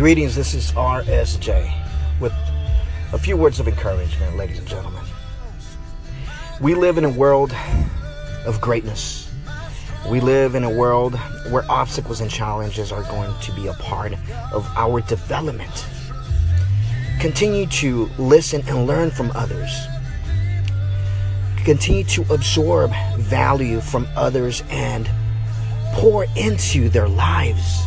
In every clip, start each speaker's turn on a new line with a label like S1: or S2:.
S1: Greetings, this is RSJ with a few words of encouragement, ladies and gentlemen. We live in a world of greatness. We live in a world where obstacles and challenges are going to be a part of our development. Continue to listen and learn from others. Continue to absorb value from others and pour into their lives.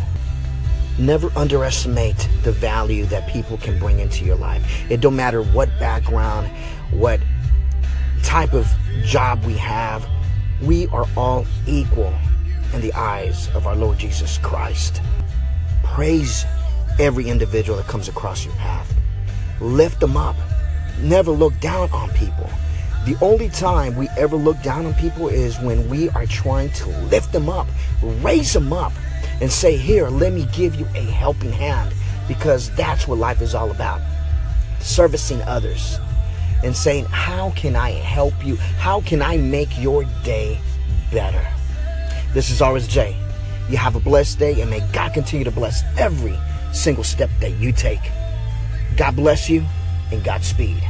S1: Never underestimate the value that people can bring into your life. It don't matter what background, what type of job we have, we are all equal in the eyes of our Lord Jesus Christ. Praise every individual that comes across your path. Lift them up. Never look down on people. The only time we ever look down on people is when we are trying to lift them up, raise them up, and say, Here, let me give you a helping hand, because that's what life is all about servicing others and saying, How can I help you? How can I make your day better? This is RSJ. You have a blessed day, and may God continue to bless every single step that you take. God bless you, and Godspeed.